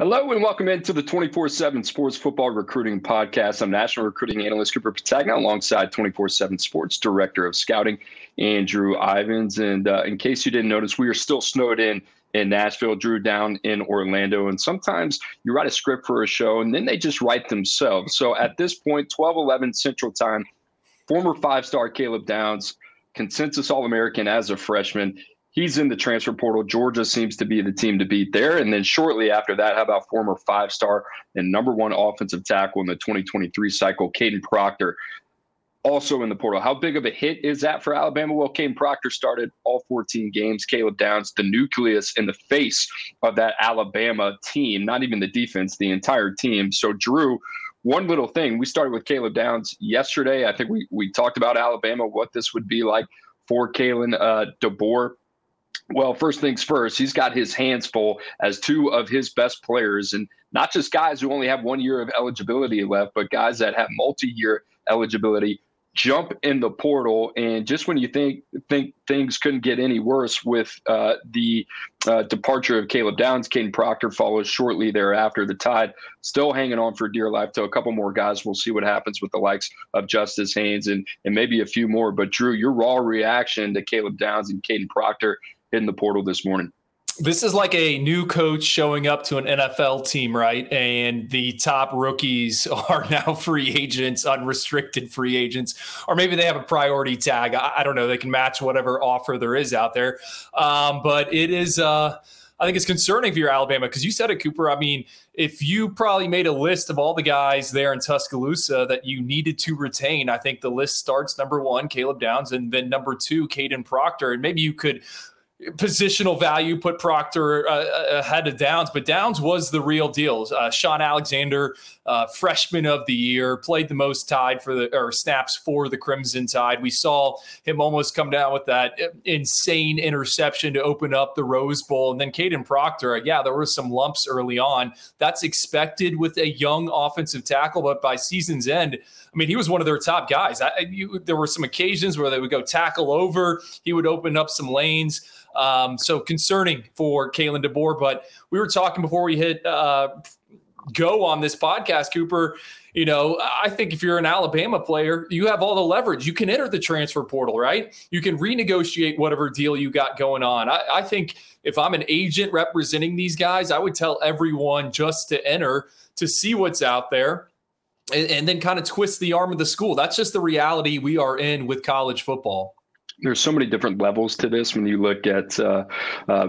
Hello and welcome into the 24 7 Sports Football Recruiting Podcast. I'm National Recruiting Analyst Cooper Petagna alongside 24 7 Sports Director of Scouting, Andrew Ivins. And uh, in case you didn't notice, we are still snowed in in Nashville, Drew down in Orlando. And sometimes you write a script for a show and then they just write themselves. So at this point, 12 11 Central Time, former five star Caleb Downs, consensus All American as a freshman he's in the transfer portal. Georgia seems to be the team to beat there. And then shortly after that, how about former five star and number one offensive tackle in the 2023 cycle, Kadyn Proctor, also in the portal. How big of a hit is that for Alabama? Well, Kadyn Proctor started all 14 games. Caleb Downs, the nucleus in the face of that Alabama team, not even the defense, the entire team. So, Drew, one little thing, we started with Caleb Downs yesterday. I think we, we talked about Alabama, what this would be like for Kalen uh, DeBoer well, first things first, he's got his hands full as two of his best players, and not just guys who only have one year of eligibility left, but guys that have multi-year eligibility jump in the portal. And just when you think think things couldn't get any worse with uh, the uh, departure of Caleb Downs, Kadyn Proctor follows shortly thereafter. The Tide still hanging on for dear life to a couple more guys. We'll see what happens with the likes of Justice Haynes and and maybe a few more. But Drew, your raw reaction to Caleb Downs and Kadyn Proctor in the portal this morning. This is like a new coach showing up to an NFL team, right? And the top rookies are now free agents, unrestricted free agents, or maybe they have a priority tag. I, I don't know. They can match whatever offer there is out there. Um, but it is, uh, I think it's concerning for your Alabama because you said it, Cooper. I mean, if you probably made a list of all the guys there in Tuscaloosa that you needed to retain, I think the list starts number one, Caleb Downs, and then number two, Kadyn Proctor. And maybe you could positional value put Proctor uh, uh, ahead of Downs, but Downs was the real deal. Uh, Shaun Alexander, uh, freshman of the year, played the most tide for the or snaps for the Crimson Tide. We saw him almost come down with that insane interception to open up the Rose Bowl, and then Kadyn Proctor. Yeah, there were some lumps early on. That's expected with a young offensive tackle, but by season's end. I mean, he was one of their top guys. I, you, there were some occasions where they would go tackle over. He would open up some lanes. Um, so concerning for Kalen DeBoer. But we were talking before we hit uh, go on this podcast, Cooper. You know, I think if you're an Alabama player, you have all the leverage. You can enter the transfer portal, right? You can renegotiate whatever deal you got going on. I, I think if I'm an agent representing these guys, I would tell everyone just to enter to see what's out there and, then kind of twist the arm of the school. That's just the reality we are in with college football there's so many different levels to this when you look at uh, uh,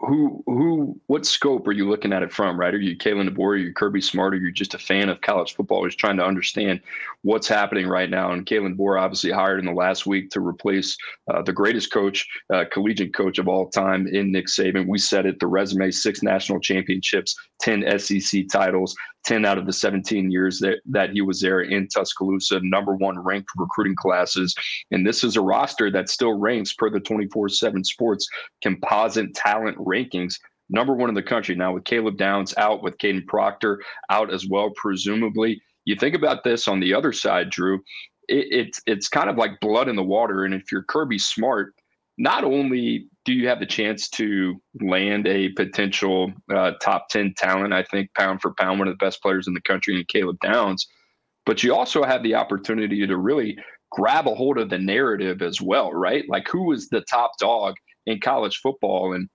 who who what scope are you looking at it from right? Are you Kalen DeBoer? Are you Kirby Smart? Are you just a fan of college football? Just trying to understand what's happening right now. And Kalen DeBoer obviously hired in the last week to replace uh, the greatest coach uh, collegiate coach of all time in Nick Saban. We said it the resume six national championships 10 SEC titles 10 out of the 17 years that, that he was there in Tuscaloosa, number one ranked recruiting classes. And this is a roster that still ranks per the 24 7 sports composite talent rankings. Number one in the country now, with Caleb Downs out, with Kadyn Proctor out as well, presumably. You think about this on the other side, Drew. It, it's it's kind of like blood in the water, and if you're Kirby Smart, not only do you have the chance to land a potential uh, top 10 talent, I think pound for pound, one of the best players in the country in Caleb Downs, but you also have the opportunity to really grab a hold of the narrative as well, right? Like who is the top dog in college football. And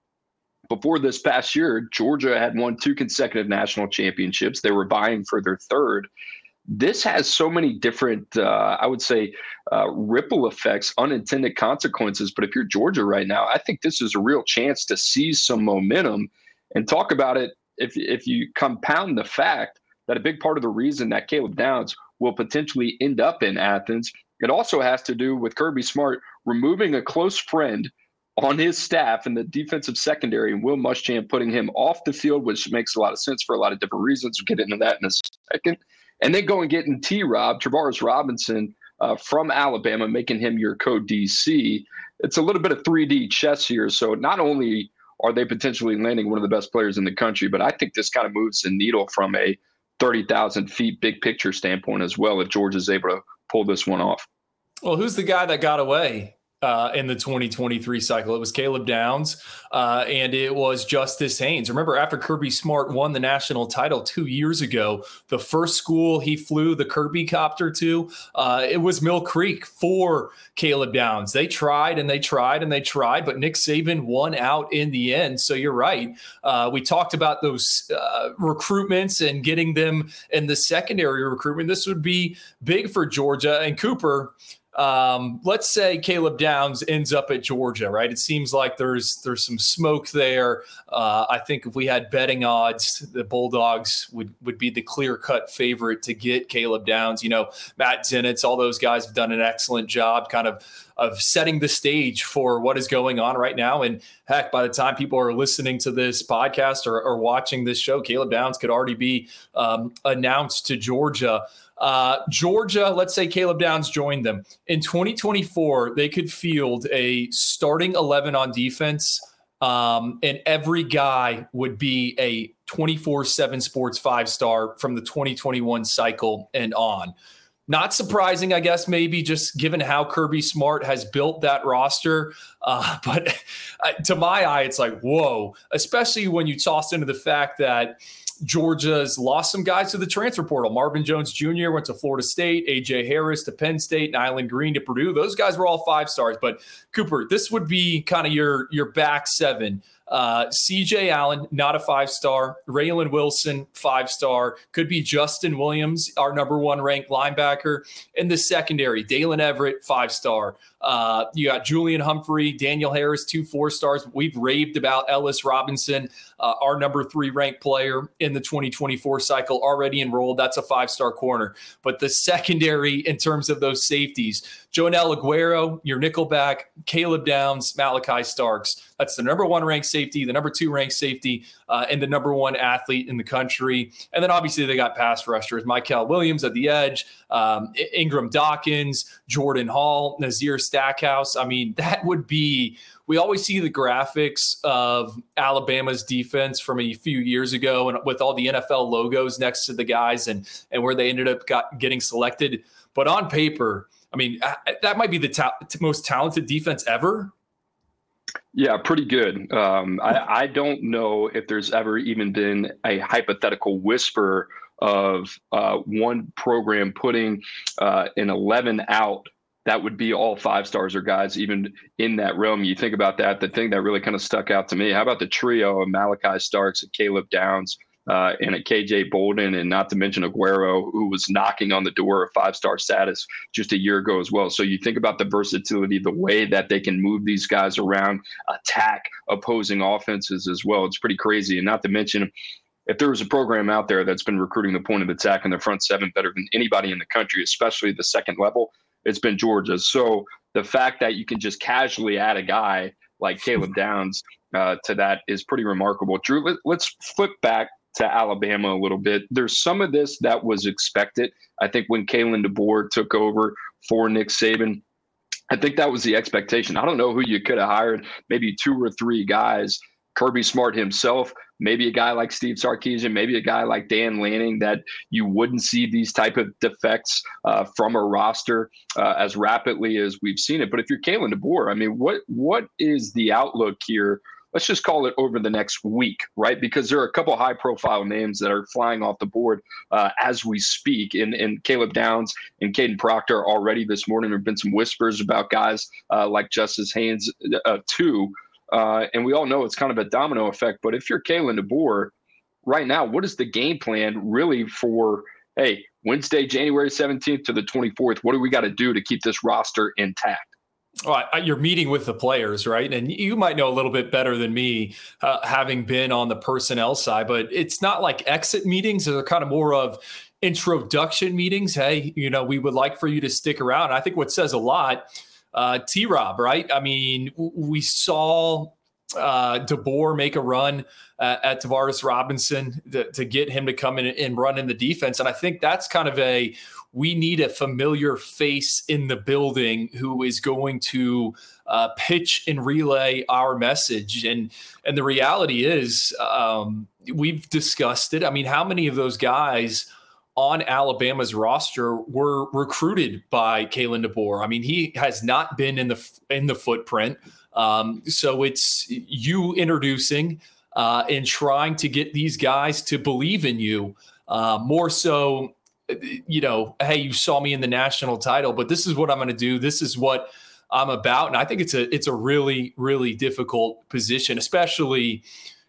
before this past year, Georgia had won two consecutive national championships. They were vying for their third. This has so many different, uh, I would say, uh, ripple effects, unintended consequences. But if you're Georgia right now, I think this is a real chance to seize some momentum and talk about it. If, if you compound the fact that a big part of the reason that Caleb Downs will potentially end up in Athens, it also has to do with Kirby Smart removing a close friend on his staff in the defensive secondary and Will Muschamp putting him off the field, which makes a lot of sense for a lot of different reasons. We'll get into that in a second. And then go and getting T Rob, Travaris Robinson uh, from Alabama, making him your co DC. It's a little bit of 3D chess here. So not only are they potentially landing one of the best players in the country, but I think this kind of moves the needle from a 30,000 feet big picture standpoint as well if George is able to pull this one off. Well, who's the guy that got away? Uh, in the 2023 cycle. It was Caleb Downs uh, and it was Justice Haynes. Remember, after Kirby Smart won the national title two years ago, the first school he flew the Kirby copter to, uh, it was Mill Creek for Caleb Downs. They tried and they tried and they tried, but Nick Saban won out in the end. So you're right. Uh, we talked about those uh, recruitments and getting them in the secondary recruitment. This would be big for Georgia and Cooper um, let's say Caleb Downs ends up at Georgia, right? It seems like there's there's some smoke there. Uh, I think if we had betting odds, the Bulldogs would would be the clear cut favorite to get Caleb Downs. You know, Matt Zenitz, all those guys have done an excellent job, kind of of setting the stage for what is going on right now. And heck, by the time people are listening to this podcast or, or watching this show, Caleb Downs could already be um, announced to Georgia. Uh, Georgia, let's say Caleb Downs joined them in 2024, they could field a starting 11 on defense. Um, and every guy would be a 24 7 sports five star from the 2021 cycle and on. Not surprising, I guess, maybe just given how Kirby Smart has built that roster. Uh, but uh, to my eye, it's like, whoa, especially when you toss into the fact that Georgia's lost some guys to the transfer portal. Marvin Jones Jr. went to Florida State, AJ Harris to Penn State, Nyland Green to Purdue. Those guys were all five stars. But Cooper, this would be kind of your your back seven. Uh, CJ Allen, not a five star. Raylen Wilson, five star. Could be Justin Williams, our number one ranked linebacker. In the secondary, Daylen Everett, five star. Uh, you got Julian Humphrey, Daniel Harris, two four stars. We've raved about Ellis Robinson, uh, our number three ranked player in the 2024 cycle, already enrolled. That's a five star corner. But the secondary, in terms of those safeties, Joenel Aguero, your nickelback, Caleb Downs, Malachi Starks. That's the number one ranked safety, the number two ranked safety, uh, and the number one athlete in the country. And then obviously they got pass rushers, Mykel Williams at the edge, um, Ingram Dawkins, Jordan Hall, Nazir Stackhouse. I mean, that would be. We always see the graphics of Alabama's defense from a few years ago, and with all the NFL logos next to the guys, and and where they ended up got, getting selected. But on paper, I mean, that might be the ta- most talented defense ever. Yeah, pretty good. Um, I, I, don't know if there's ever even been a hypothetical whisper of uh, one program putting uh, an 11 out that would be all five stars or guys even in that realm. You think about that. The thing that really kind of stuck out to me, how about the trio of Malachi Starks and Caleb Downs uh, and a KJ Bolden, and not to mention Aguero, who was knocking on the door of five star status just a year ago as well. So you think about the versatility, the way that they can move these guys around, attack opposing offenses as well. It's pretty crazy. And not to mention, if there was a program out there that's been recruiting the point of attack in the front seven better than anybody in the country, especially the second level, it's been Georgia. So the fact that you can just casually add a guy like Caleb Downs uh, to that is pretty remarkable. Drew, let, let's flip back to Alabama a little bit. There's some of this that was expected. I think when Kalen DeBoer took over for Nick Saban, I think that was the expectation. I don't know who you could have hired, maybe two or three guys. Kirby Smart himself, maybe a guy like Steve Sarkisian, maybe a guy like Dan Lanning that you wouldn't see these type of defects uh, from a roster uh, as rapidly as we've seen it. But if you're Kalen DeBoer, I mean, what what is the outlook here let's just call it over the next week, right? Because there are a couple high profile names that are flying off the board uh, as we speak. And, and Caleb Downs and Kadyn Proctor already this morning. There have been some whispers about guys uh, like Justice Haynes, uh, too. Uh, and we all know it's kind of a domino effect. But if you're Kalen DeBoer right now, what is the game plan really for, hey, Wednesday, January 17th to the 24th? What do we got to do to keep this roster intact? Well, you're meeting with the players, right? And you might know a little bit better than me, uh, having been on the personnel side, but it's not like exit meetings. They're kind of more of introduction meetings. Hey, you know, we would like for you to stick around. I think what says a lot, uh, T Rob, right? I mean, we saw uh, DeBoer make a run uh, at Travaris Robinson to, to, get him to come in and run in the defense. And I think that's kind of a we need a familiar face in the building who is going to uh, pitch and relay our message. And and the reality is, um, we've discussed it. I mean, how many of those guys? On Alabama's roster were recruited by Kalen DeBoer. I mean, he has not been in the in the footprint. Um, so it's you introducing uh, and trying to get these guys to believe in you uh, more so. You know, hey, you saw me in the national title, but this is what I'm going to do. This is what I'm about, and I think it's a it's a really really difficult position, especially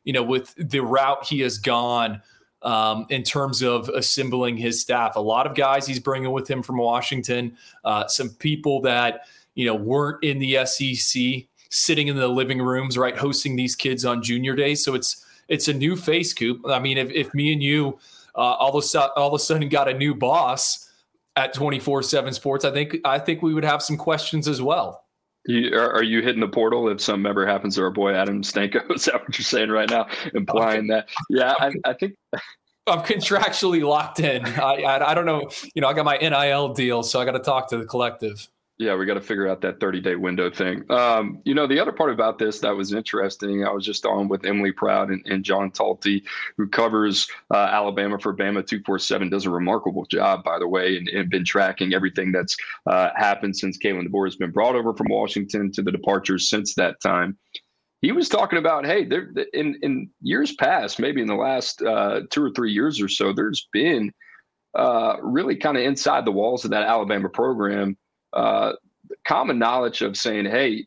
you know with the route he has gone um, in terms of assembling his staff. A lot of guys he's bringing with him from Washington, uh, some people that you know weren't in the SEC, sitting in the living rooms, right, hosting these kids on junior days. So it's it's a new face, Coop. I mean, if, if me and you uh, all of a all of a sudden got a new boss at twenty four seven Sports, I think I think we would have some questions as well. You, are, are, you hitting the portal if something ever happens to our boy Adam Stanko? Is that what you're saying right now? Implying that? Yeah, I, I think I'm contractually locked in. I, I, I don't know. You know, I got my NIL deal, so I got to talk to the collective. Yeah, we got to figure out that 30 day window thing. Um, you know, the other part about this that was interesting, I was just on with Emily Proud and, and John Talty, who covers uh, Alabama for Bama 247, does a remarkable job, by the way, and, and been tracking everything that's uh, happened since Kalen DeBoer has been brought over from Washington to the departures since that time. He was talking about, hey, there in in years past, maybe in the last uh, two or three years or so, there's been uh, really kind of inside the walls of that Alabama program uh, common knowledge of saying, hey,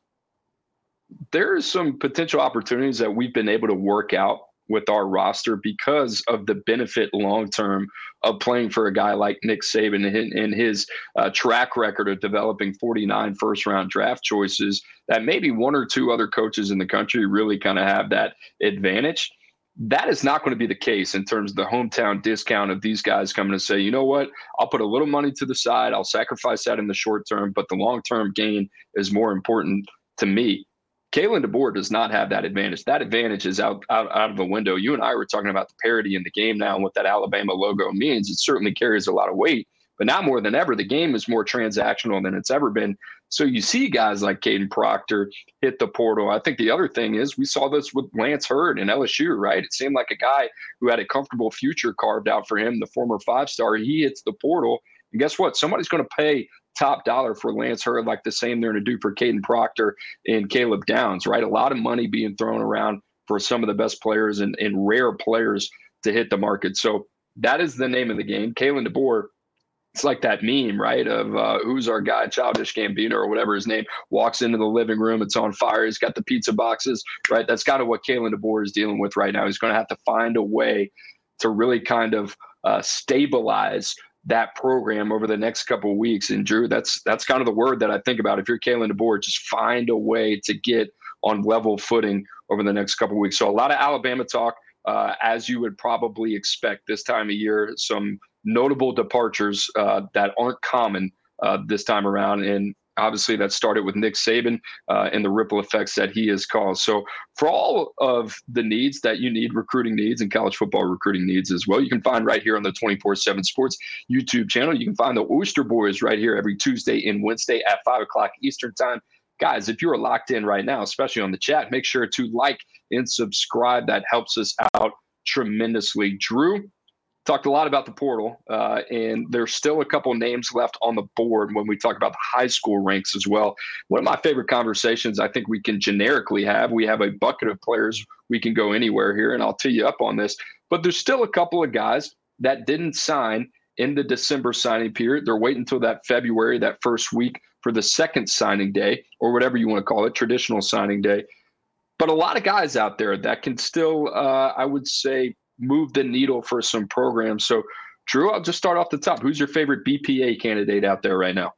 there are some potential opportunities that we've been able to work out with our roster because of the benefit long term of playing for a guy like Nick Saban and his uh, track record of developing 49 first round draft choices that maybe one or two other coaches in the country really kind of have that advantage that is not going to be the case in terms of the hometown discount of these guys coming to say, you know what, I'll put a little money to the side, I'll sacrifice that in the short term, but the long term gain is more important to me. Kalen DeBoer does not have that advantage. That advantage is out, out out of the window. You and I were talking about the parity in the game now and what that Alabama logo means. It certainly carries a lot of weight. But now more than ever, the game is more transactional than it's ever been. So you see guys like Kadyn Proctor hit the portal. I think the other thing is we saw this with Lance Heard and LSU, right? It seemed like a guy who had a comfortable future carved out for him, the former five star. He hits the portal. And guess what? Somebody's going to pay top dollar for Lance Heard, like the same they're going to do for Kadyn Proctor and Caleb Downs, right? A lot of money being thrown around for some of the best players and, and rare players to hit the market. So that is the name of the game. Kalen DeBoer it's like that meme, right? Of uh, who's our guy, Childish Gambino or whatever his name, walks into the living room, it's on fire. He's got the pizza boxes, right? That's kind of what Kalen DeBoer is dealing with right now. He's going to have to find a way to really kind of uh, stabilize that program over the next couple of weeks. And Drew, that's that's kind of the word that I think about. If you're Kalen DeBoer, just find a way to get on level footing over the next couple of weeks. So a lot of Alabama talk. Uh, as you would probably expect this time of year, some notable departures uh, that aren't common uh, this time around. And obviously, that started with Nick Saban uh, and the ripple effects that he has caused. So, for all of the needs that you need, recruiting needs and college football recruiting needs as well, you can find right here on the 24 7 Sports YouTube channel. You can find the Oyster Boys right here every Tuesday and Wednesday at 5 o'clock Eastern Time. Guys, if you are locked in right now, especially on the chat, make sure to like and subscribe. That helps us out tremendously. Drew, talked a lot about the portal, uh, and there's still a couple names left on the board when we talk about the high school ranks as well. One of my favorite conversations I think we can generically have. We have a bucket of players. We can go anywhere here, and I'll tee you up on this. But there's still a couple of guys that didn't sign in the December signing period. They're waiting until that February, that first week for the second signing day, or whatever you want to call it, traditional signing day. but a lot of guys out there that can still, uh, I would say, move the needle for some programs. So, Drew, I'll just start off the top. Who's your favorite BPA candidate out there right now?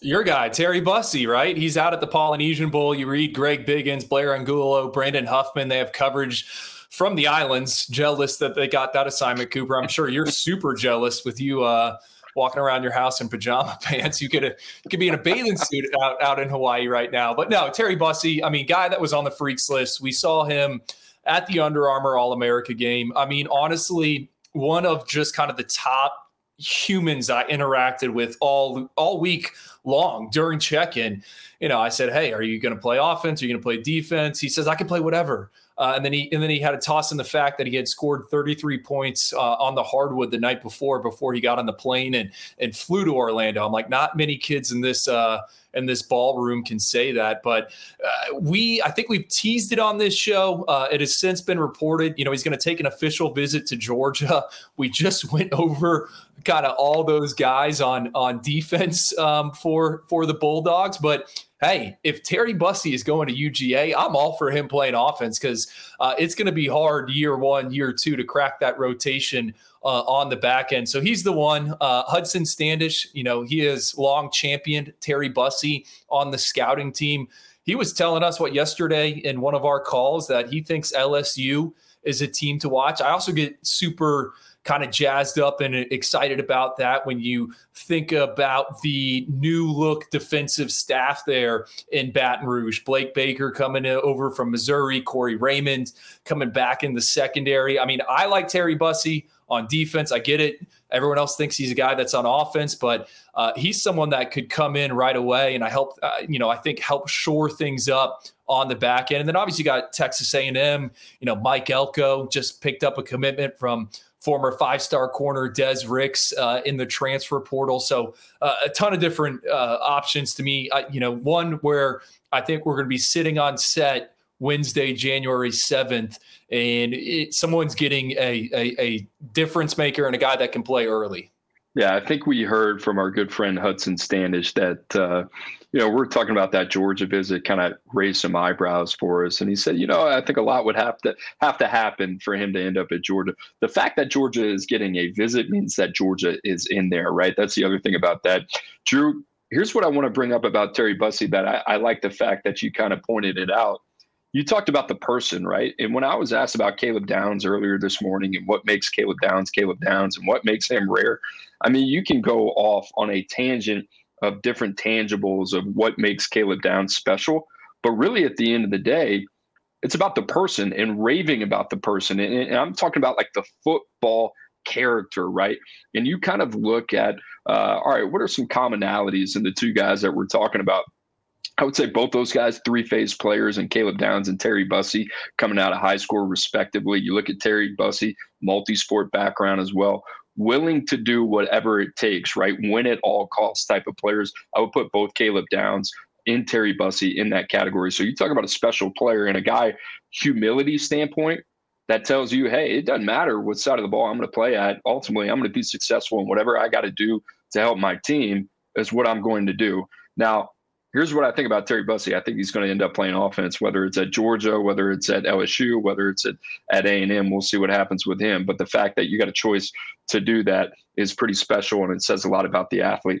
Your guy, Terry Bussey, right? He's out at the Polynesian Bowl. You read Greg Biggins, Blair Angulo, Brandon Huffman. They have coverage from the islands. Jealous that they got that assignment, Cooper. I'm sure you're super jealous with you uh, walking around your house in pajama pants. You could you could be in a bathing suit out, out in Hawaii right now. But no, Terry Bussey, I mean, guy that was on the freaks list. We saw him at the Under Armour All America game. I mean, honestly, one of just kind of the top humans I interacted with all all week long during check-in. You know, I said, "Hey, are you going to play offense? Are you going to play defense?" He says, "I can play whatever." Uh, and then he and then he had a toss in the fact that he had scored 33 points uh, on the hardwood the night before before he got on the plane and and flew to Orlando. I'm like, not many kids in this uh, in this ballroom can say that, but uh, we I think we've teased it on this show. Uh, it has since been reported. You know, he's going to take an official visit to Georgia. We just went over kind of all those guys on on defense um, for for the Bulldogs, but hey, if Terry Bussey is going to UGA, I'm all for him playing offense because uh, it's going to be hard year one, year two to crack that rotation uh, on the back end. So he's the one. Uh, Hudson Standish, you know, he has long championed Terry Bussey on the scouting team. He was telling us what yesterday in one of our calls that he thinks LSU is a team to watch. I also get super kind of jazzed up and excited about that when you think about the new look defensive staff there in Baton Rouge. Blake Baker coming over from Missouri, Corey Raymond coming back in the secondary. I mean, I like Terry Bussey on defense. I get it. Everyone else thinks he's a guy that's on offense, but uh, he's someone that could come in right away, and I help, uh, you know, I think help shore things up on the back end. And then obviously you got Texas A&M. You know, Mike Elko just picked up a commitment from former five star corner Des Ricks uh, in the transfer portal. So uh, a ton of different uh, options to me. you know, one where I think we're going to be sitting on set Wednesday, January 7th, and it, someone's getting a, a, a difference maker and a guy that can play early. Yeah, I think we heard from our good friend Hudson Standish that uh, you know we're talking about that Georgia visit, kind of raised some eyebrows for us, and he said, you know, I think a lot would have to have to happen for him to end up at Georgia. The fact that Georgia is getting a visit means that Georgia is in there, right? That's the other thing about that. Drew, here's what I want to bring up about Terry Bussey. That I, I like the fact that you kind of pointed it out you talked about the person, right? And when I was asked about Caleb Downs earlier this morning and what makes Caleb Downs Caleb Downs and what makes him rare, I mean, you can go off on a tangent of different tangibles of what makes Caleb Downs special. But really, at the end of the day, it's about the person and raving about the person. And, and I'm talking about like the football character, right? And you kind of look at, uh, all right, what are some commonalities in the two guys that we're talking about? I would say both those guys, three phase players, and Caleb Downs and Terry Bussey coming out of high school, respectively. You look at Terry Bussey, multi sport background as well, willing to do whatever it takes, right? Win at all costs type of players. I would put both Caleb Downs and Terry Bussey in that category. So you talk about a special player and a guy, humility standpoint, that tells you, hey, it doesn't matter what side of the ball I'm going to play at. Ultimately, I'm going to be successful in whatever I got to do to help my team is what I'm going to do. Now, here's what I think about Terry Bussey. I think he's going to end up playing offense, whether it's at Georgia, whether it's at LSU, whether it's at, at A&M. We'll see what happens with him. But the fact that you got a choice to do that is pretty special, and it says a lot about the athlete.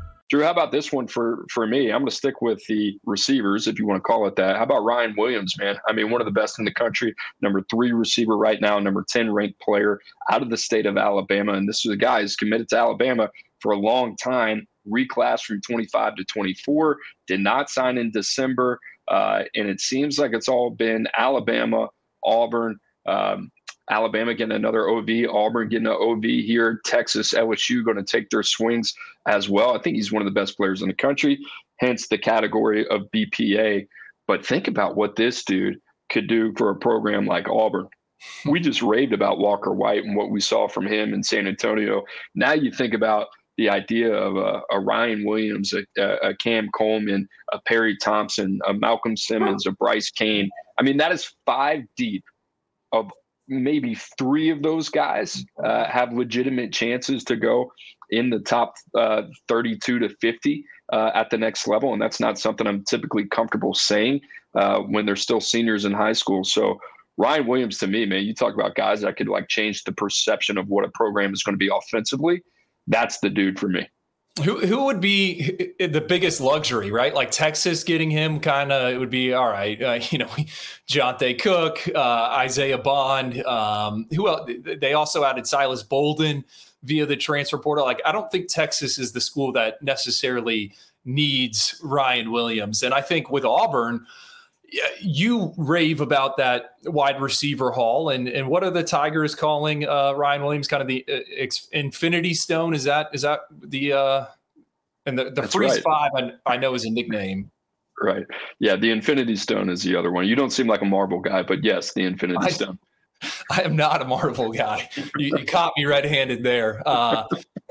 Drew, how about this one for for me? I'm going to stick with the receivers, if you want to call it that. How about Ryan Williams, man? I mean, one of the best in the country, number three receiver right now, number 10 ranked player out of the state of Alabama. And this is a guy who's committed to Alabama for a long time, reclassed from 25 to 24, did not sign in December. Uh, and it seems like it's all been Alabama, Auburn, um, Alabama getting another OV, Auburn getting an OV here, Texas, LSU going to take their swings as well. I think he's one of the best players in the country, hence the category of BPA. But think about what this dude could do for a program like Auburn. We just raved about Walker White and what we saw from him in San Antonio. Now you think about the idea of a, a Ryan Williams, a, a, Cam Coleman, a Perry Thompson, a Malcolm Simmons, a Bryce Cain. I mean, that is five deep of maybe three of those guys uh, have legitimate chances to go in the top uh, 32 to 50 uh, at the next level. And that's not something I'm typically comfortable saying uh, when they're still seniors in high school. So, Ryan Williams, to me, man, you talk about guys that could like change the perception of what a program is going to be offensively that's the dude for me. Who who would be the biggest luxury, right? Like Texas getting him, kind of it would be all right. Uh, you know, Johntay Cook, uh, Isaiah Bond. Um, who else? They also added Silas Bolden via the transfer portal. Like I don't think Texas is the school that necessarily needs Ryan Williams, and I think with Auburn you rave about that wide receiver haul, and and what are the Tigers calling uh, Ryan Williams? Kind of the uh, ex- Infinity Stone. Is that is that the uh, and the the Freeze right. Five? I, I know is a nickname. Right. Yeah, the Infinity Stone is the other one. You don't seem like a Marvel guy, but yes, the Infinity I, Stone. I am not a Marvel guy. You, you caught me red-handed there. Uh,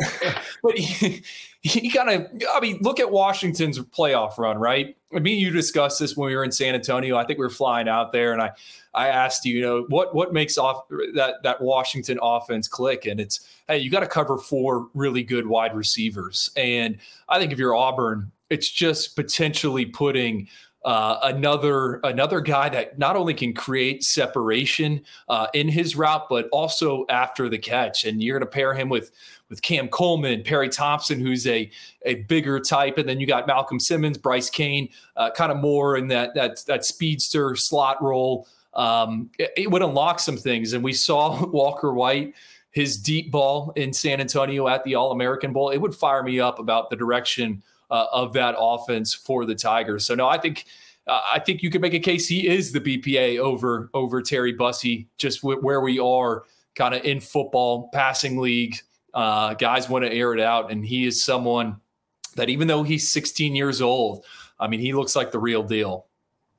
but he, he kind of, I mean, look at Washington's playoff run, right? I mean, you discussed this when we were in San Antonio. I think we were flying out there, and I, I asked you, you know, what what makes off that that Washington offense click, and it's hey, you got to cover four really good wide receivers, and I think if you're Auburn, it's just potentially putting uh, another another guy that not only can create separation uh, in his route, but also after the catch. And you're going to pair him with with Cam Coleman, Perry Thompson, who's a a bigger type, and then you got Malcolm Simmons, Bryce Cain, uh, kind of more in that that that speedster slot role. Um, it, it would unlock some things, and we saw Walker White his deep ball in San Antonio at the All American Bowl. It would fire me up about the direction uh, of that offense for the Tigers. So no, I think uh, I think you could make a case he is the BPA over over Terry Bussey, just w- where we are kind of in football passing league. Uh, guys want to air it out, and he is someone that even though he's 16 years old, I mean, he looks like the real deal.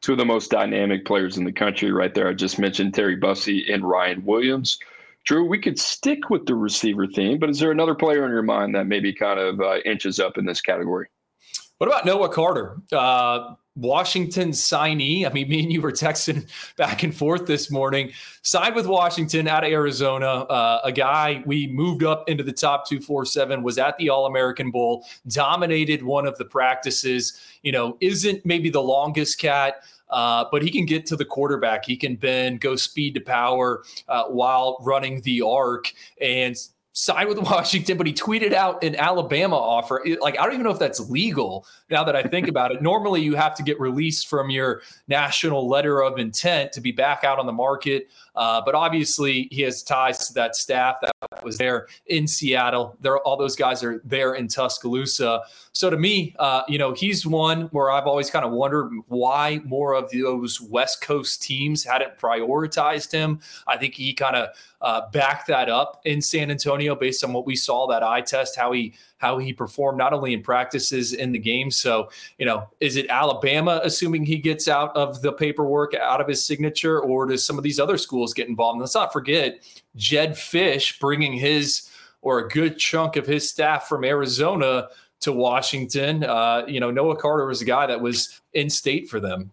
Two of the most dynamic players in the country, right there. I just mentioned Terry Bussey and Ryan Williams. Drew, we could stick with the receiver theme, but is there another player in your mind that maybe kind of uh, inches up in this category? What about Noah Carter? Uh, Washington signee. I mean, me and you were texting back and forth this morning. Signed with Washington out of Arizona. Uh, a guy we moved up into the top 247 was at the All American Bowl, dominated one of the practices. You know, isn't maybe the longest cat. Uh, but he can get to the quarterback. He can bend, go speed to power uh, while running the arc. And signed with Washington, but he tweeted out an Alabama offer. Like, I don't even know if that's legal now that I think about it. Normally, you have to get released from your national letter of intent to be back out on the market. Uh, but obviously, he has ties to that staff that was there in Seattle. There, all those guys are there in Tuscaloosa. So to me, uh, you know, he's one where I've always kind of wondered why more of those West Coast teams hadn't prioritized him. I think he kind of uh, backed that up in San Antonio based on what we saw that eye test, how he how he performed not only in practices in the game. So, you know, is it Alabama assuming he gets out of the paperwork out of his signature, or does some of these other schools get involved? And let's not forget Jedd Fisch bringing his or a good chunk of his staff from Arizona to Washington. Uh, you know, Noah Carter was a guy that was in state for them.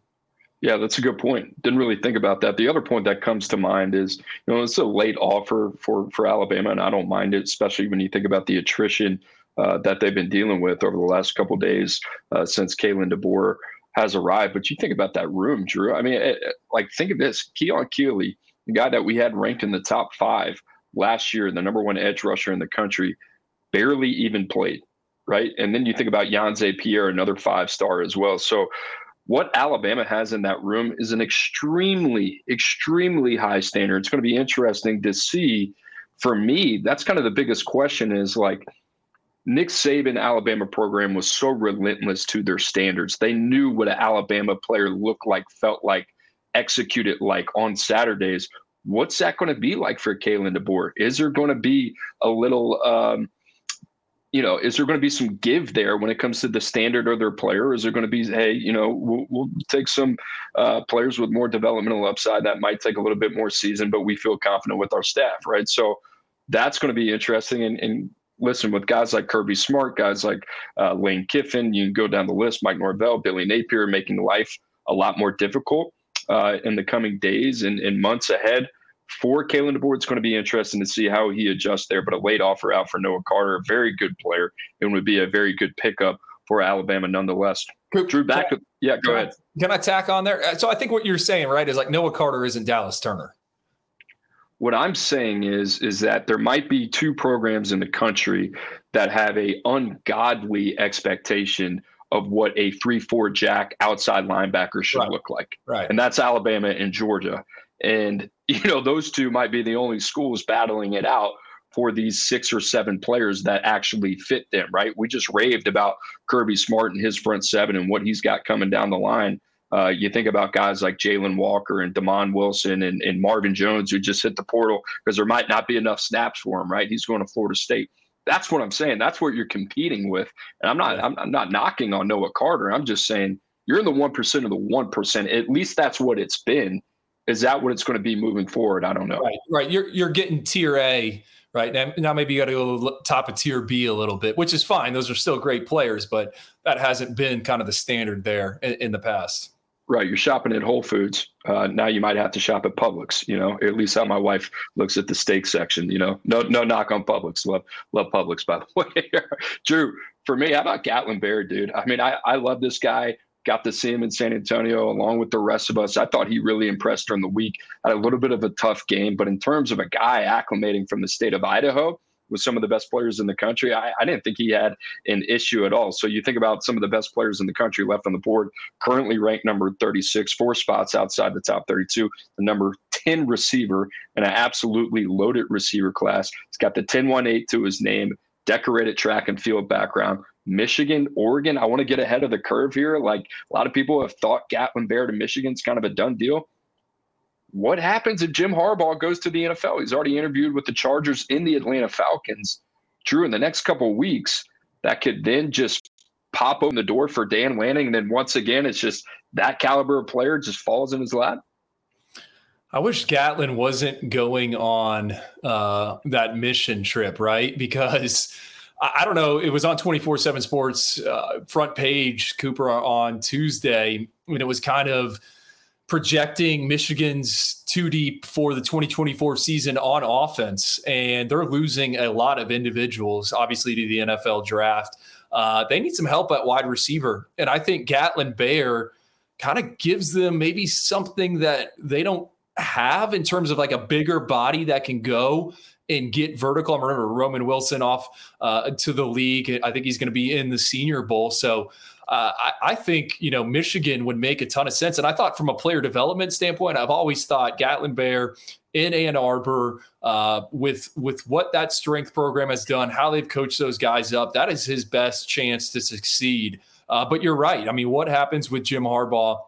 Yeah, that's a good point. Didn't really think about that. The other point that comes to mind is, you know, it's a late offer for for Alabama, and I don't mind it, especially when you think about the attrition uh, that they've been dealing with over the last couple days uh, since Kalen DeBoer has arrived. But you think about that room, Drew. I mean, it, it, like think of this: Keon Keeley, the guy that we had ranked in the top five last year, the number one edge rusher in the country, barely even played, right? And then you think about Yhonzae Pierre, another five star as well. So what Alabama has in that room is an extremely, extremely high standard. It's going to be interesting to see. For me, that's kind of the biggest question is like, Nick Saban Alabama program was so relentless to their standards. They knew what an Alabama player looked like, felt like, executed like on Saturdays. What's that going to be like for Kalen DeBoer? Is there going to be a little um, you know, is there going to be some give there when it comes to the standard of their player? Is there going to be, hey, you know, we'll, we'll take some uh, players with more developmental upside that might take a little bit more season, but we feel confident with our staff, right? So that's going to be interesting. And, and listen, with guys like Kirby Smart, guys like uh, Lane Kiffin, you can go down the list, Mike Norvell, Billy Napier, making life a lot more difficult uh, in the coming days and, and months ahead for Kalen DeBoer, it's going to be interesting to see how he adjusts there. But a late offer out for Noah Carter, a very good player, and would be a very good pickup for Alabama nonetheless. Drew, back to yeah, go can ahead. I, can I tack on there? Uh, so I think what you're saying, right, is like Noah Carter isn't Dallas Turner. What I'm saying is is that there might be two programs in the country that have a ungodly expectation of what a three-four jack outside linebacker should right. look like. Right. And that's Alabama and Georgia. And, you know, those two might be the only schools battling it out for these six or seven players that actually fit them, right? We just raved about Kirby Smart and his front seven and what he's got coming down the line. Uh, you think about guys like Jalon Walker and Demond Wilson and, and Marvin Jones who just hit the portal because there might not be enough snaps for him, right? He's going to Florida State. That's what I'm saying. That's what you're competing with. And I'm not I'm, I'm not knocking on Noah Carter. I'm just saying you're in the one percent of the one percent. At least that's what it's been is that what it's going to be moving forward? I don't know. Right, right. You're you're getting tier A right now. Now maybe you got to go top of tier B a little bit, which is fine. Those are still great players, but that hasn't been kind of the standard there in, in the past. Right, you're shopping at Whole Foods. Uh, now you might have to shop at Publix. You know, at least how my wife looks at the steak section. You know, no no knock on Publix. Love love Publix by the way. Drew, for me, how about Gatlin Bair, dude? I mean, I I love this guy got to see him in San Antonio along with the rest of us. I thought he really impressed during the week. Had a little bit of a tough game, but in terms of a guy acclimating from the state of Idaho with some of the best players in the country, I, I didn't think he had an issue at all. So you think about some of the best players in the country left on the board, currently ranked number 36, four spots outside the top 32, the number 10 receiver, and an absolutely loaded receiver class. He's got the 10 1 8 to his name decorated track and field background, Michigan, Oregon. I want to get ahead of the curve here. Like a lot of people have thought Gatlin Bair to Michigan's kind of a done deal. What happens if Jim Harbaugh goes to the NFL? He's already interviewed with the Chargers in the Atlanta Falcons. Drew, in the next couple of weeks, that could then just pop open the door for Dan Lanning. And then once again, it's just that caliber of player just falls in his lap. I wish Gatlin wasn't going on uh, that mission trip, right? Because I don't know. It was on 24 7 Sports uh, front page, Cooper, on Tuesday. when it was kind of projecting Michigan's too deep for the 2024 season on offense. And they're losing a lot of individuals, obviously, to the NFL draft. Uh, they need some help at wide receiver. And I think Gatlin Bair kind of gives them maybe something that they don't have in terms of like a bigger body that can go and get vertical. I remember Roman Wilson off uh, to the league. I think he's going to be in the Senior Bowl. So uh, I, I, think you know Michigan would make a ton of sense. And I thought from a player development standpoint, I've always thought Gatlin Bair in Ann Arbor uh, with with what that strength program has done, how they've coached those guys up, that is his best chance to succeed. Uh, but you're right. I mean, what happens with Jim Harbaugh?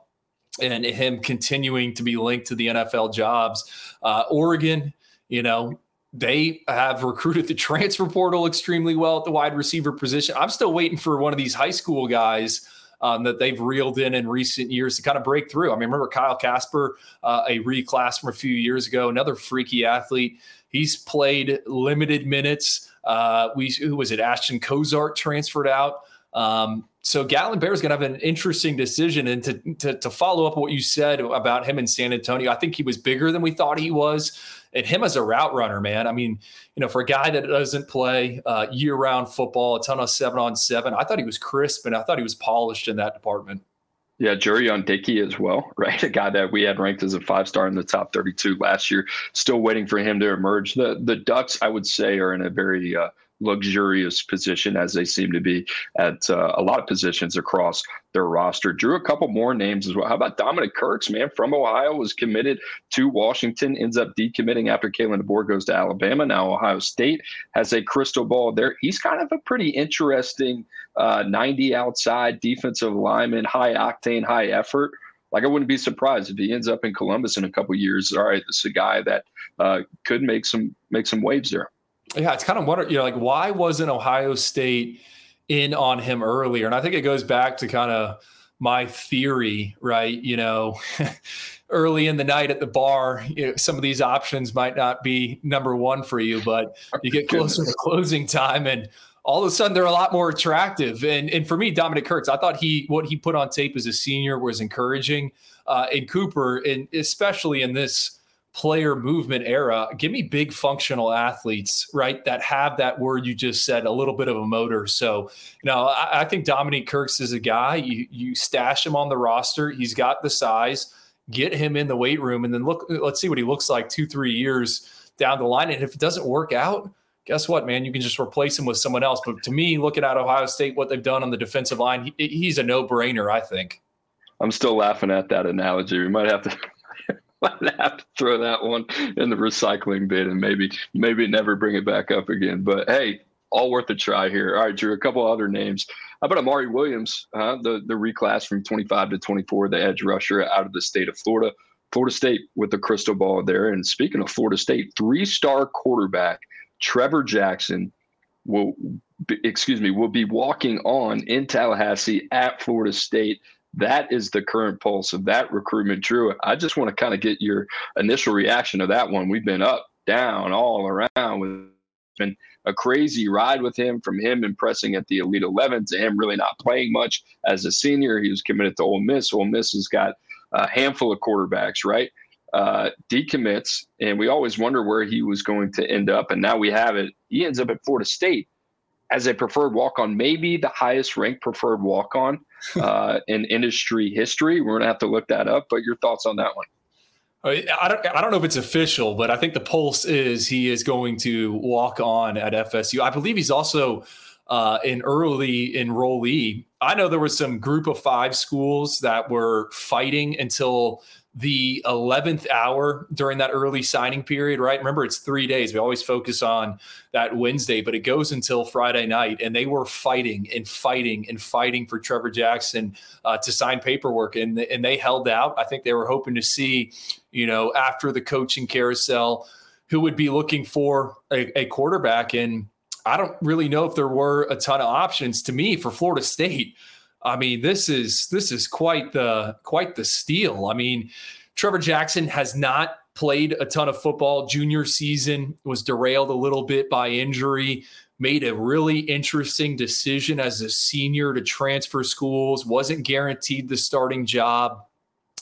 And him continuing to be linked to the NFL jobs. Uh, Oregon, you know, they have recruited the transfer portal extremely well at the wide receiver position. I'm still waiting for one of these high school guys um, that they've reeled in in recent years to kind of break through. I mean, remember Kyler Kasper, uh, a reclass from a few years ago, another freaky athlete. He's played limited minutes. Uh, we who was it? Ashton Cozart transferred out. Um, so Gatlin Bair is going to have an interesting decision. And to, to, to follow up what you said about him in San Antonio, I think he was bigger than we thought he was. And him as a route runner, man. I mean, you know, for a guy that doesn't play uh, year-round football, a ton of seven on seven, I thought he was crisp and I thought he was polished in that department. Yeah, Jurrion Dickey as well, right? A guy that we had ranked as a five star in the top 32 last year. Still waiting for him to emerge. The the Ducks, I would say, are in a very uh, luxurious position as they seem to be at uh, a lot of positions across their roster. Drew a couple more names as well. How about Dominic Kirks, man, from Ohio, was committed to Washington, ends up decommitting after Kalen DeBoer goes to Alabama. Now Ohio State has a crystal ball there. He's kind of a pretty interesting uh, 90 outside defensive lineman, high octane, high effort like I wouldn't be surprised if he ends up in Columbus in a couple years. All right, this is a guy that uh, could make some make some waves there. Yeah, it's kind of wonder, you know, like why wasn't Ohio State in on him earlier? And I think it goes back to kind of my theory, right? You know, early in the night at the bar, you know, some of these options might not be number one for you, but you get closer to closing time and all of a sudden they're a lot more attractive. And and for me, Dominic Kirks, I thought he what he put on tape as a senior was encouraging. Uh, and Cooper, and especially in this player movement era, give me big functional athletes, right? That have that word you just said, a little bit of a motor. So, you know, I, I think Dominique Kirks is a guy. You you stash him on the roster. He's got the size. Get him in the weight room, and then look. Let's see what he looks like two, three years down the line. And if it doesn't work out, guess what, man? You can just replace him with someone else. But to me, looking at Ohio State, what they've done on the defensive line, he, he's a no-brainer. I think. I'm still laughing at that analogy. We might have to might have to throw that one in the recycling bin and maybe maybe never bring it back up again. But hey, all worth a try here. All right, Drew, a couple other names. How about Amari Williams, uh, the the reclass from 25 to 24, the edge rusher out of the state of Florida. Florida State with the crystal ball there. And speaking of Florida State, three star quarterback Trever Jackson will, excuse me, will be walking on in Tallahassee at Florida State that is the current pulse of that recruitment. Drew, I just want to kind of get your initial reaction to that one. We've been up, down, all around. With been a crazy ride with him from him impressing at the Elite 11 to him really not playing much as a senior. He was committed to Ole Miss. Ole Miss has got a handful of quarterbacks, right? Uh, decommits, and we always wonder where he was going to end up. And now we have it. He ends up at Florida State as a preferred walk on, maybe the highest ranked preferred walk on uh, in industry history. We're going to have to look that up. But your thoughts on that one? I don't, I don't know if it's official, but I think the pulse is he is going to walk on at FSU. I believe he's also uh, an early enrollee. I know there was some group of five schools that were fighting until the 11th hour during that early signing period, right? Remember, it's three days. We always focus on that Wednesday, but it goes until Friday night. And they were fighting and fighting and fighting for Trever Jackson uh, to sign paperwork. And, and they held out. I think they were hoping to see, you know, after the coaching carousel, who would be looking for a, a quarterback. And I don't really know if there were a ton of options to me for Florida State. I mean, this is this is quite the quite the steal. I mean, Trever Jackson has not played a ton of football. Junior season was derailed a little bit by injury. Made a really interesting decision as a senior to transfer schools. Wasn't guaranteed the starting job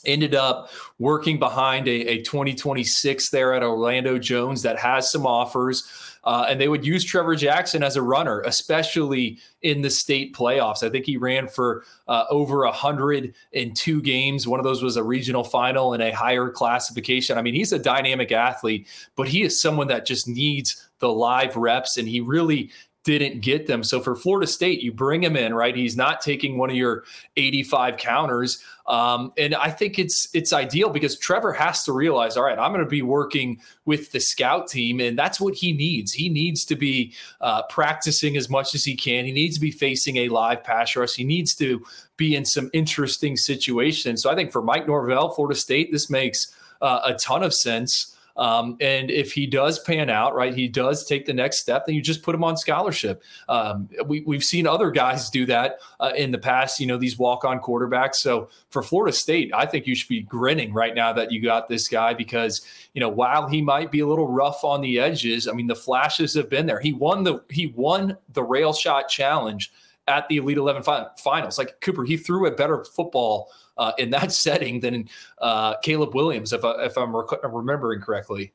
ended up working behind a, a 2026 there at Orlando Jones that has some offers. Uh, and they would use Trever Jackson as a runner, especially in the state playoffs. I think he ran for uh, over 102 games. One of those was a regional final in a higher classification. I mean, he's a dynamic athlete, but he is someone that just needs the live reps, and he really didn't get them. So for Florida State, you bring him in, right? He's not taking one of your 85 counters. Um, and I think it's it's ideal because Trever has to realize, all right, I'm going to be working with the scout team, and that's what he needs. He needs to be uh, practicing as much as he can. He needs to be facing a live pass rush. He needs to be in some interesting situations. So I think for Mike Norvell, Florida State, this makes uh, a ton of sense. Um, and if he does pan out, right, he does take the next step, then you just put him on scholarship. Um, we, we've seen other guys do that uh, in the past, you know, these walk on quarterbacks. So for Florida State, I think you should be grinning right now that you got this guy because, you know, while he might be a little rough on the edges, I mean, the flashes have been there. He won the, he won the rail shot challenge at the Elite 11 finals. Like Cooper, he threw a better football uh, in that setting than uh, Caleb Williams, if, I, if I'm rec- remembering correctly.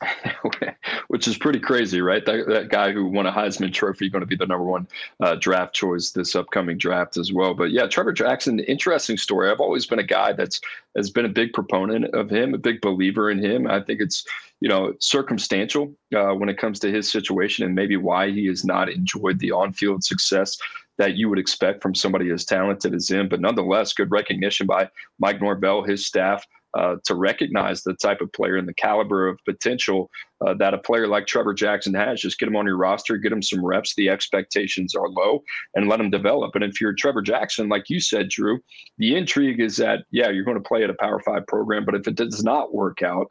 Which is pretty crazy, right? That, that guy who won a Heisman Trophy going to be the number one uh, draft choice this upcoming draft as well. But yeah, Trever Jackson, interesting story. I've always been a guy that's has been a big proponent of him, a big believer in him. I think it's you know circumstantial uh, when it comes to his situation and maybe why he has not enjoyed the on-field success that you would expect from somebody as talented as him. But nonetheless, good recognition by Mike Norvell, his staff, uh, to recognize the type of player and the caliber of potential uh, that a player like Trever Jackson has. Just get him on your roster, get him some reps. The expectations are low, and let him develop. And if you're Trever Jackson, like you said, Drew, the intrigue is that yeah, you're going to play at a Power Five program, but if it does not work out,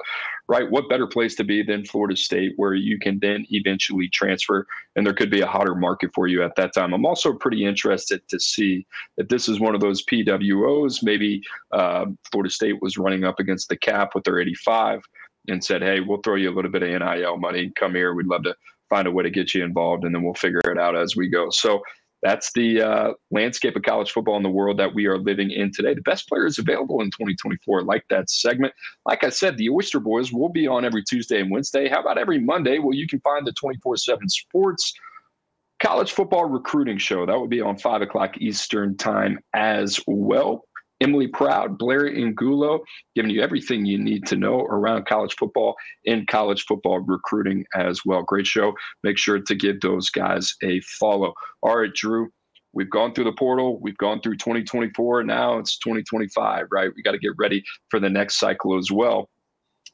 right, what better place to be than Florida State, where you can then eventually transfer, and there could be a hotter market for you at that time. I'm also pretty interested to see that this is one of those PWOs. Maybe uh, Florida State was running up against the cap with their 85 and said, "Hey, we'll throw you a little bit of NIL money. Come here. We'd love to find a way to get you involved, and then we'll figure it out as we go." So that's the uh, landscape of college football in the world that we are living in today. The best players available in 2024, like that segment. Like I said, the Oyster Boys will be on every Tuesday and Wednesday. How about every Monday? Well, you can find the 24 7 sports college football recruiting show. That would be on 5 o'clock Eastern time as well. Emily Proud, Blair Angulo, giving you everything you need to know around college football and college football recruiting as well. Great show. Make sure to give those guys a follow. All right, Drew, we've gone through the portal. We've gone through 2024. Now it's 2025, right? We got to get ready for the next cycle as well.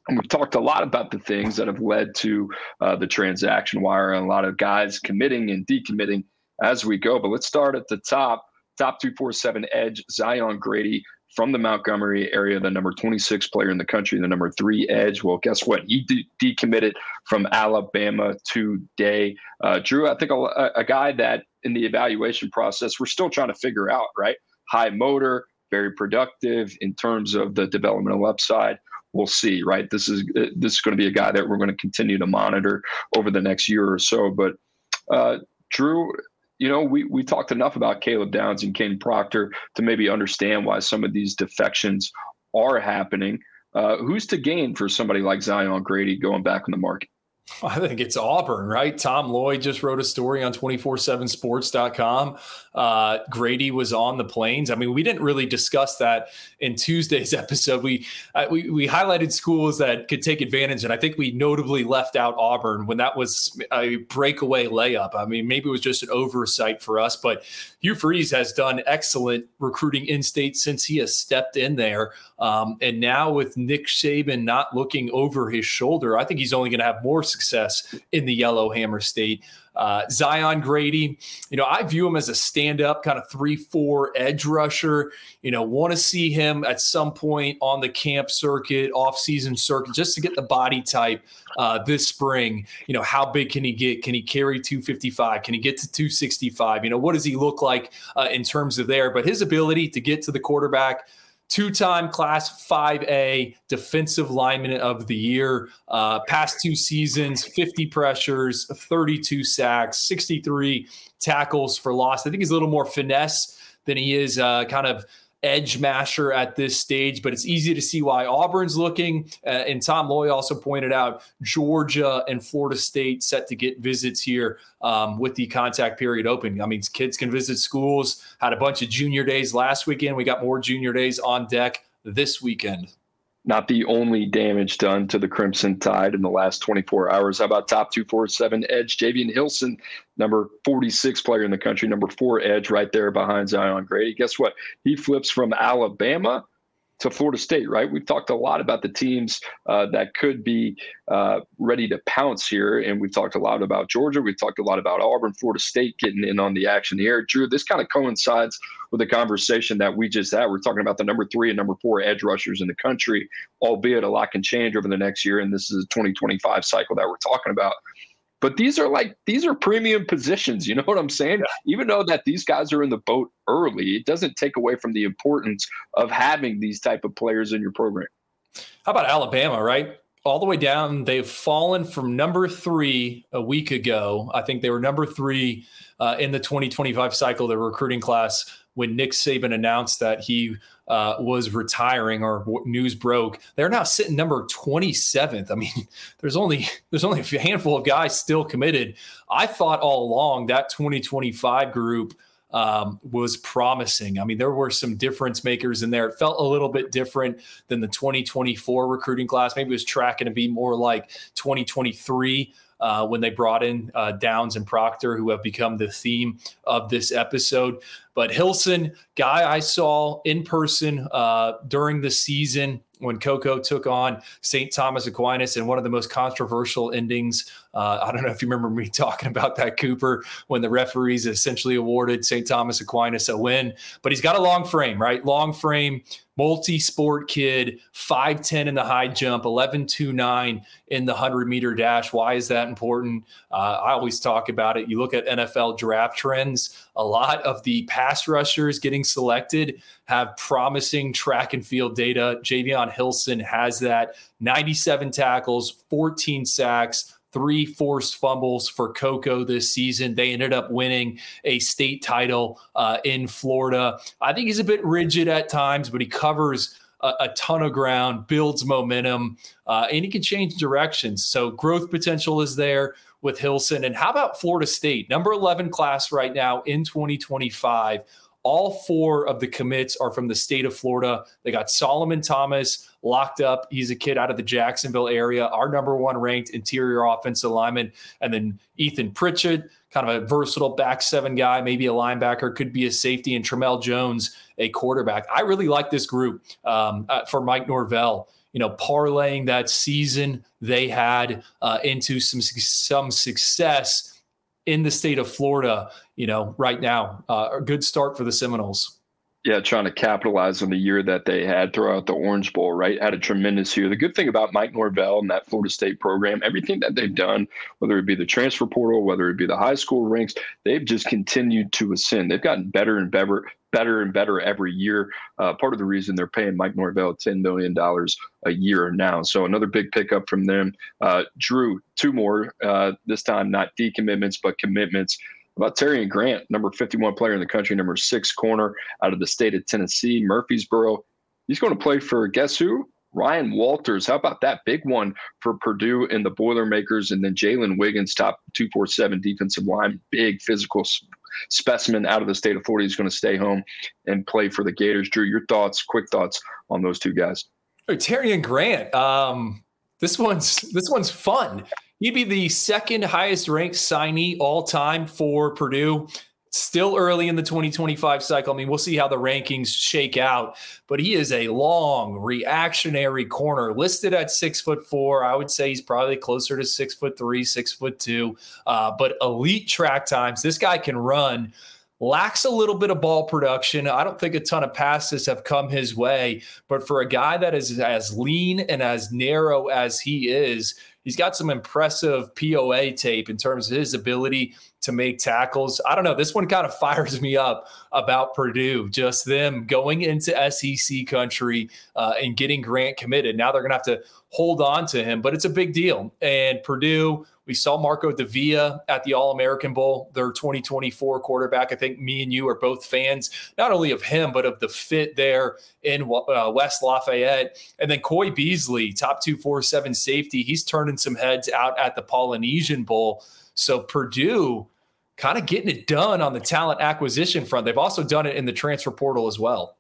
And we've talked a lot about the things that have led to uh, the transaction wire and a lot of guys committing and decommitting as we go. But let's start at the top top 247 edge, Zion Grady from the Montgomery area, the number 26 player in the country, the number three edge. Well, guess what? He de- decommitted from Alabama today. Uh, Drew, I think a, a guy that in the evaluation process, we're still trying to figure out, right? High motor, very productive in terms of the developmental upside. We'll see, right? This is uh, this is going to be a guy that we're going to continue to monitor over the next year or so. But uh, Drew, you know, we, we talked enough about Caleb Downs and Kadyn Proctor to maybe understand why some of these defections are happening. Uh, who's to gain for somebody like Zion Grady going back in the market? I think it's Auburn, right? Tom Loy just wrote a story on 247sports.com. Uh, Grady was on the plains. I mean, we didn't really discuss that in Tuesday's episode. We, uh, we, we highlighted schools that could take advantage, and I think we notably left out Auburn when that was a breakaway layup. I mean, maybe it was just an oversight for us, but Hugh Freeze has done excellent recruiting in state since he has stepped in there. Um, and now with Nick Saban not looking over his shoulder, I think he's only going to have more success in the Yellowhammer State. Uh, Zion Grady, you know, I view him as a stand up kind of 3 4 edge rusher. You know, want to see him at some point on the camp circuit, off season circuit, just to get the body type uh, this spring. You know, how big can he get? Can he carry 255? Can he get to 265? You know, what does he look like uh, in terms of there? But his ability to get to the quarterback, two time class 5A defensive lineman of the year. Uh, past two seasons, 50 pressures, 32 sacks, 63 tackles for loss. I think he's a little more finesse than he is uh, kind of edge masher at this stage, but it's easy to see why Auburn's looking. Uh, and Tom Loy also pointed out Georgia and Florida State set to get visits here um, with the contact period open. I mean, kids can visit schools. Had a bunch of junior days last weekend. We got more junior days on deck this weekend not the only damage done to the Crimson Tide in the last 24 hours. How about top 247 edge? Javion Hilson, number 46 player in the country, number four edge right there behind Zion Grady. Guess what? He flips from Alabama to Florida State, right? We've talked a lot about the teams uh, that could be uh, ready to pounce here, and we've talked a lot about Georgia. We've talked a lot about Auburn, Florida State getting in on the action here. Drew, this kind of coincides with the conversation that we just had. We're talking about the number three and number four edge rushers in the country, albeit a lot can change over the next year, and this is a 2025 cycle that we're talking about. But these are like these are premium positions. You know what I'm saying? Even though that these guys are in the boat early, it doesn't take away from the importance of having these type of players in your program. How about Alabama, right? All the way down, they've fallen from number three a week ago. I think they were number three uh, in the 2025 cycle, the recruiting class, when Nick Saban announced that he uh, was retiring or news broke. They're now sitting number 27th. I mean, there's only there's only a handful of guys still committed. I thought all along that 2025 group um, was promising. I mean, there were some difference makers in there. It felt a little bit different than the 2024 recruiting class. Maybe it was tracking to be more like 2023 uh, when they brought in uh, Downs and Proctor, who have become the theme of this episode. But Hilson, guy I saw in person uh, during the season, when Cocoa took on St. Thomas Aquinas in one of the most controversial endings. Uh, I don't know if you remember me talking about that, Cooper, when the referees essentially awarded St. Thomas Aquinas a win. But he's got a long frame, right? Long frame, multi sport kid, 5'10 in the high jump, 11'29 in the 100 meter dash. Why is that important? Uh, I always talk about it. You look at NFL draft trends, a lot of the pass rushers getting selected have promising track and field data. Javion Hilson has that 97 tackles, 14 sacks three forced fumbles for Cocoa this season. They ended up winning a state title uh, in Florida. I think he's a bit rigid at times, but he covers a, a ton of ground, builds momentum, uh, and he can change directions. So growth potential is there with Hilson. And how about Florida State? Number 11 class right now in 2025. All four of the commits are from the state of Florida. They got Solomon Thomas locked up. He's a kid out of the Jacksonville area, our number one ranked interior offensive lineman. And then Ethan Pritchett, kind of a versatile back seven guy, maybe a linebacker, could be a safety, and Tramell Jones, a quarterback. I really like this group um, uh, for Mike Norvell. You know, parlaying that season they had uh, into some some success in the state of Florida, you know, right now. Uh, a good start for the Seminoles. Yeah, trying to capitalize on the year that they had throughout the Orange Bowl, right? Had a tremendous year. The good thing about Mike Norvell and that Florida State program, everything that they've done, whether it be the transfer portal, whether it be the high school ranks, they've just continued to ascend. They've gotten better and better, better and better every year. Uh, part of the reason they're paying Mike Norvell $10 million a year now. So another big pickup from them. Uh, Drew, two more, uh, this time not decommitments, but commitments. About Tarrion Grant, number 51 player in the country, number six corner out of the state of Tennessee, Murfreesboro. He's going to play for guess who? Ryan Walters. How about that big one for Purdue and the Boilermakers? And then Jalen Wiggins, top 247 defensive line, big physical specimen out of the state of Florida. He's going to stay home and play for the Gators. Drew, your thoughts, quick thoughts on those two guys. Oh, Tarrion Grant. Um, this one's this one's fun. He'd be the second highest ranked signee all time for Purdue still early in the 2025 cycle. I mean, we'll see how the rankings shake out, but he is a long reactionary corner listed at six foot four. I would say he's probably closer to six foot three, six foot two, uh, but elite track times. This guy can run. Lacks a little bit of ball production. I don't think a ton of passes have come his way, but for a guy that is as lean and as narrow as he is, he's got some impressive POA tape in terms of his ability to make tackles. I don't know. This one kind of fires me up about Purdue, just them going into SEC country uh, and getting Grant committed. Now they're going to have to hold on to him, but it's a big deal. And Purdue, we saw Marcos Davila at the All American Bowl, their 2024 quarterback. I think me and you are both fans, not only of him, but of the fit there in uh, West Lafayette. And then Coy Beasley, top 247 safety, he's turning some heads out at the Polynesian Bowl. So Purdue, kind of getting it done on the talent acquisition front. They've also done it in the transfer portal as well.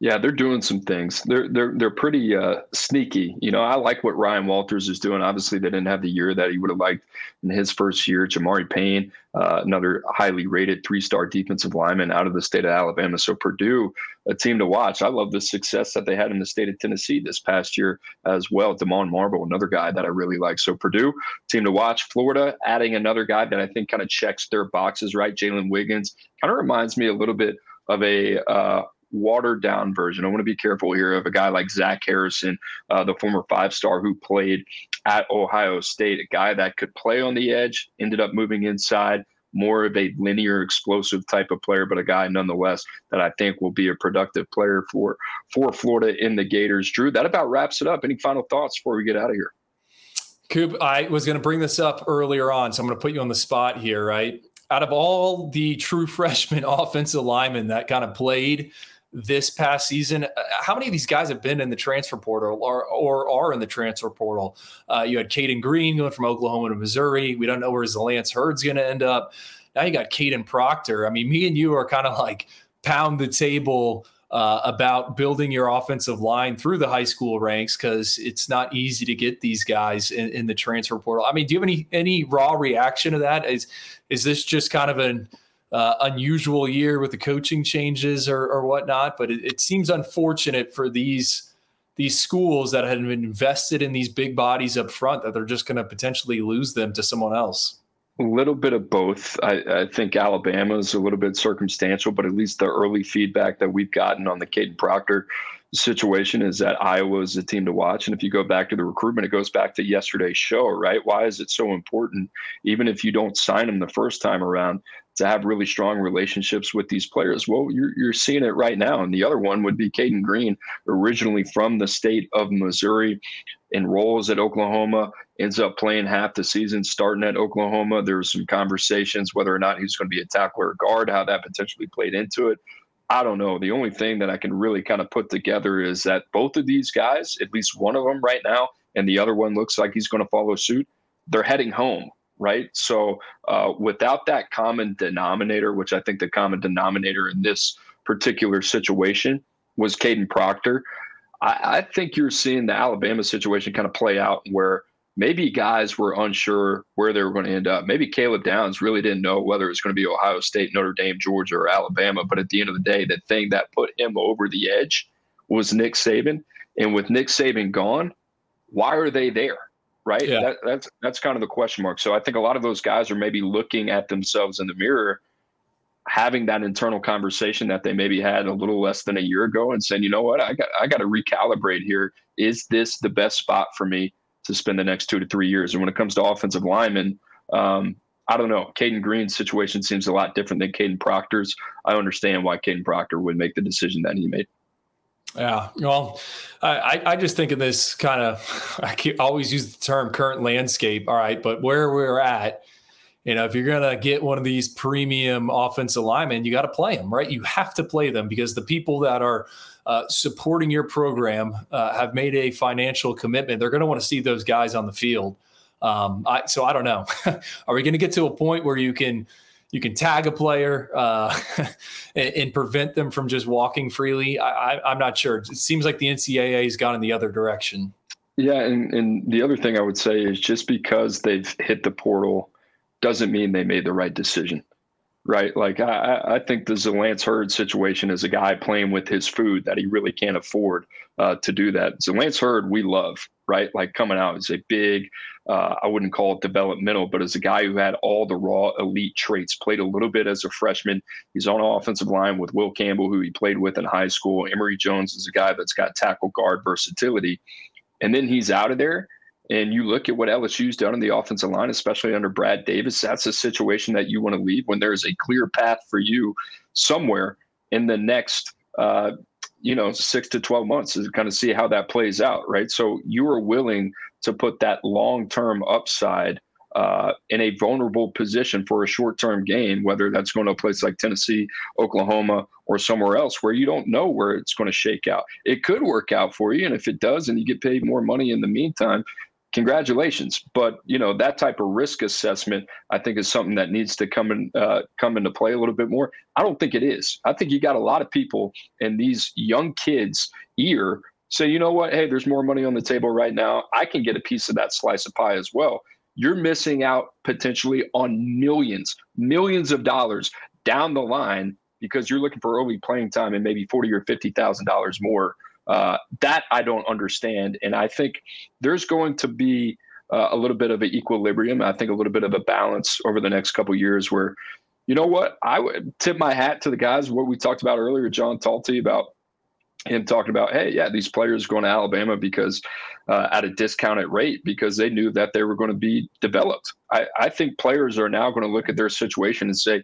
Yeah, they're doing some things. They're they're they're pretty uh, sneaky. You know, I like what Ryan Walters is doing. Obviously, they didn't have the year that he would have liked in his first year. Jamari Payne, uh, another highly rated three-star defensive lineman out of the state of Alabama. So Purdue, a team to watch. I love the success that they had in the state of Tennessee this past year as well. Demond Marble, another guy that I really like. So Purdue, team to watch. Florida, adding another guy that I think kind of checks their boxes. Right, Jalen Wiggins kind of reminds me a little bit of a uh, watered down version. I want to be careful here of a guy like Zach Harrison, uh, the former five star who played at Ohio State, a guy that could play on the edge, ended up moving inside. More of a linear, explosive type of player, but a guy nonetheless that I think will be a productive player for for Florida in the Gators. Drew, that about wraps it up. Any final thoughts before we get out of here? Coop, I was going to bring this up earlier on, so I'm going to put you on the spot here, right? Out of all the true freshman offensive linemen that kind of played this past season. Uh, how many of these guys have been in the transfer portal or, or are in the transfer portal? Uh, you had Cayden Green going from Oklahoma to Missouri. We don't know where Lance Heard's going to end up. Now you got Kadyn Proctor. I mean, me and you are kind of like pound the table uh, about building your offensive line through the high school ranks because it's not easy to get these guys in, in the transfer portal. I mean, do you have any any raw reaction to that? Is is this just kind of an uh, unusual year with the coaching changes or, or whatnot. But it, it, seems unfortunate for these these schools that had been invested in these big bodies up front that they're just going to potentially lose them to someone else? A little bit of both. I, I think Alabama is a little bit circumstantial, but at least the early feedback that we've gotten on the Kadyn Proctor situation is that Iowa is a team to watch. And if you go back to the recruitment, it goes back to yesterday's show, right? Why is it so important, even if you don't sign them the first time around, to have really strong relationships with these players? Well, you're, you're seeing it right now. And the other one would be Cayden Green, originally from the state of Missouri, enrolls at Oklahoma, ends up playing half the season starting at Oklahoma. There was some conversations whether or not he's going to be a tackler or guard, how that potentially played into it. I don't know. The only thing that I can really kind of put together is that both of these guys, at least one of them right now, and the other one looks like he's going to follow suit, they're heading home, right? So uh, without that common denominator, which I think the common denominator in this particular situation was Kadyn Proctor, I, I think you're seeing the Alabama situation kind of play out where maybe guys were unsure where they were going to end up. Maybe Caleb Downs really didn't know whether it was going to be Ohio State, Notre Dame, Georgia, or Alabama. But at the end of the day, the thing that put him over the edge was Nick Saban. And with Nick Saban gone, why are they there? Right. Yeah. That, that's that's kind of the question mark. So I think a lot of those guys are maybe looking at themselves in the mirror, having that internal conversation that they maybe had a little less than a year ago, and saying, you know what, I got I got to recalibrate here. Is this the best spot for me? To spend the next two to three years. And when it comes to offensive linemen, um, I don't know. Cayden Green's situation seems a lot different than Kadyn Proctor's. I understand why Kadyn Proctor would make the decision that he made. Yeah, well, I, I just think of this kind of. I always use the term current landscape. All right, but where we're at, you know, if you're gonna get one of these premium offensive linemen, you got to play them, right? You have to play them because the people that are uh, supporting your program uh, have made a financial commitment. They're going to want to see those guys on the field. Um, I, so I don't know. Are we going to get to a point where you can you can tag a player uh, and, and, prevent them from just walking freely? I, am not sure. It seems like the NCAA has gone in the other direction. Yeah, and, and the other thing I would say is just because they've hit the portal doesn't mean they made the right decision right? Like I, I think the Lance Heard situation is a guy playing with his food that he really can't afford uh, to do that. Lance Heard, we love, right? Like coming out as a big, uh, I wouldn't call it developmental, but as a guy who had all the raw elite traits, played a little bit as a freshman. He's on offensive line with Will Campbell, who he played with in high school. Emery Jones is a guy that's got tackle guard versatility. And then he's out of there and you look at what LSU's done in the offensive line, especially under Brad Davis, that's a situation that you want to leave when there's a clear path for you somewhere in the next, uh, you know, six to 12 months to kind of see how that plays out, right? So you are willing to put that long term upside uh, in a vulnerable position for a short term gain, whether that's going to a place like Tennessee, Oklahoma, or somewhere else where you don't know where it's going to shake out. It could work out for you. And if it does and you get paid more money in the meantime, congratulations. But you know that type of risk assessment, I think, is something that needs to come in uh, come into play a little bit more. I don't think it is. I think you got a lot of people in these young kids' ear say, you know what? Hey, there's more money on the table right now. I can get a piece of that slice of pie as well. You're missing out potentially on millions, millions of dollars down the line because you're looking for early playing time and maybe forty or fifty thousand dollars more uh, that I don't understand. And I think there's going to be uh, a little bit of an equilibrium. I think a little bit of a balance over the next couple years where, you know what, I would tip my hat to the guys, what we talked about earlier, John Talty, about him talking about, hey, yeah, these players going to Alabama because uh, at a discounted rate because they knew that they were going to be developed. I, I think players are now going to look at their situation and say,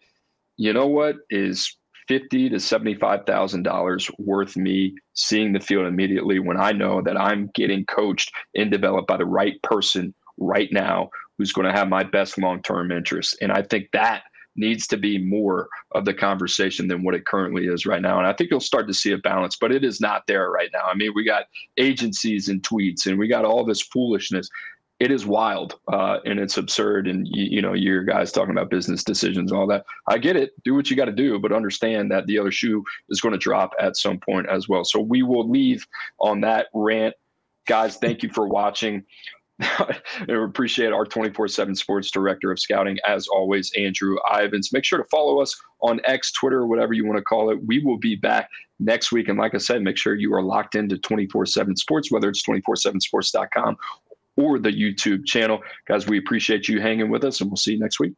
you know what is fifty to seventy-five thousand dollars worth me seeing the field immediately when I know that I'm getting coached and developed by the right person right now who's going to have my best long-term interest. And I think that needs to be more of the conversation than what it currently is right now. And I think you'll start to see a balance, but it is not there right now. I mean, we got agencies and tweets and we got all this foolishness it is wild uh, and it's absurd. And you, you, know, your guys talking about business decisions and all that. I get it. Do what you got to do, but understand that the other shoe is going to drop at some point as well. So we will leave on that rant, guys. Thank you for watching. we appreciate our 24-7 sports director of scouting as always andrew ivins make sure to follow us on x twitter whatever you want to call it we will be back next week and like i said make sure you are locked into 24-7 sports whether it's 24-7sports.com or the YouTube channel. Guys, we appreciate you hanging with us and we'll see you next week.